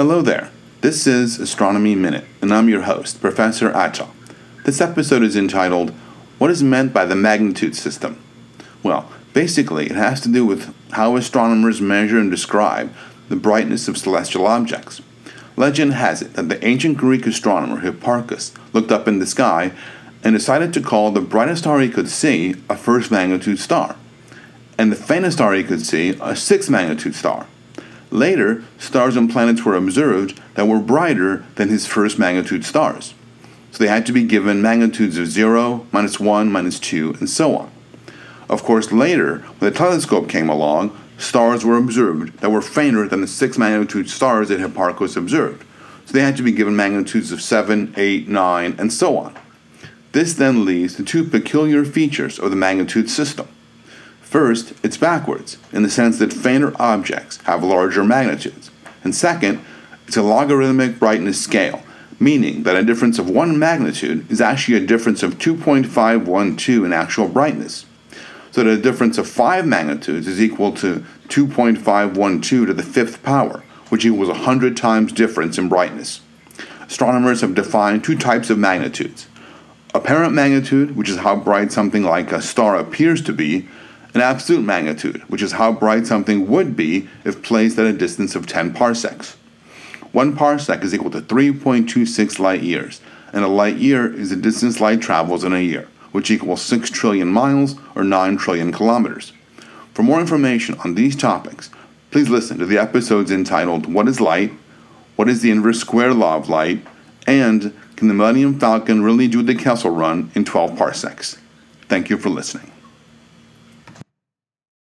Hello there. This is Astronomy Minute, and I'm your host, Professor Acha. This episode is entitled, What is Meant by the Magnitude System? Well, basically, it has to do with how astronomers measure and describe the brightness of celestial objects. Legend has it that the ancient Greek astronomer Hipparchus looked up in the sky and decided to call the brightest star he could see a first magnitude star, and the faintest star he could see a sixth magnitude star. Later, stars and planets were observed that were brighter than his first magnitude stars. So they had to be given magnitudes of 0, minus 1, minus 2, and so on. Of course, later, when the telescope came along, stars were observed that were fainter than the 6 magnitude stars that Hipparchus observed. So they had to be given magnitudes of 7, 8, 9, and so on. This then leads to two peculiar features of the magnitude system. First, it's backwards, in the sense that fainter objects have larger magnitudes. And second, it's a logarithmic brightness scale, meaning that a difference of one magnitude is actually a difference of 2.512 in actual brightness. So that a difference of 5 magnitudes is equal to 2.512 to the fifth power, which equals a 100 times difference in brightness. Astronomers have defined two types of magnitudes apparent magnitude, which is how bright something like a star appears to be, and absolute magnitude, which is how bright something would be if placed at a distance of 10 parsecs. One parsec is equal to 3.26 light years, and a light year is the distance light travels in a year, which equals 6 trillion miles or 9 trillion kilometers. For more information on these topics, please listen to the episodes entitled What is Light? What is the inverse square law of light? And Can the Millennium Falcon really do the Kessel run in 12 parsecs? Thank you for listening.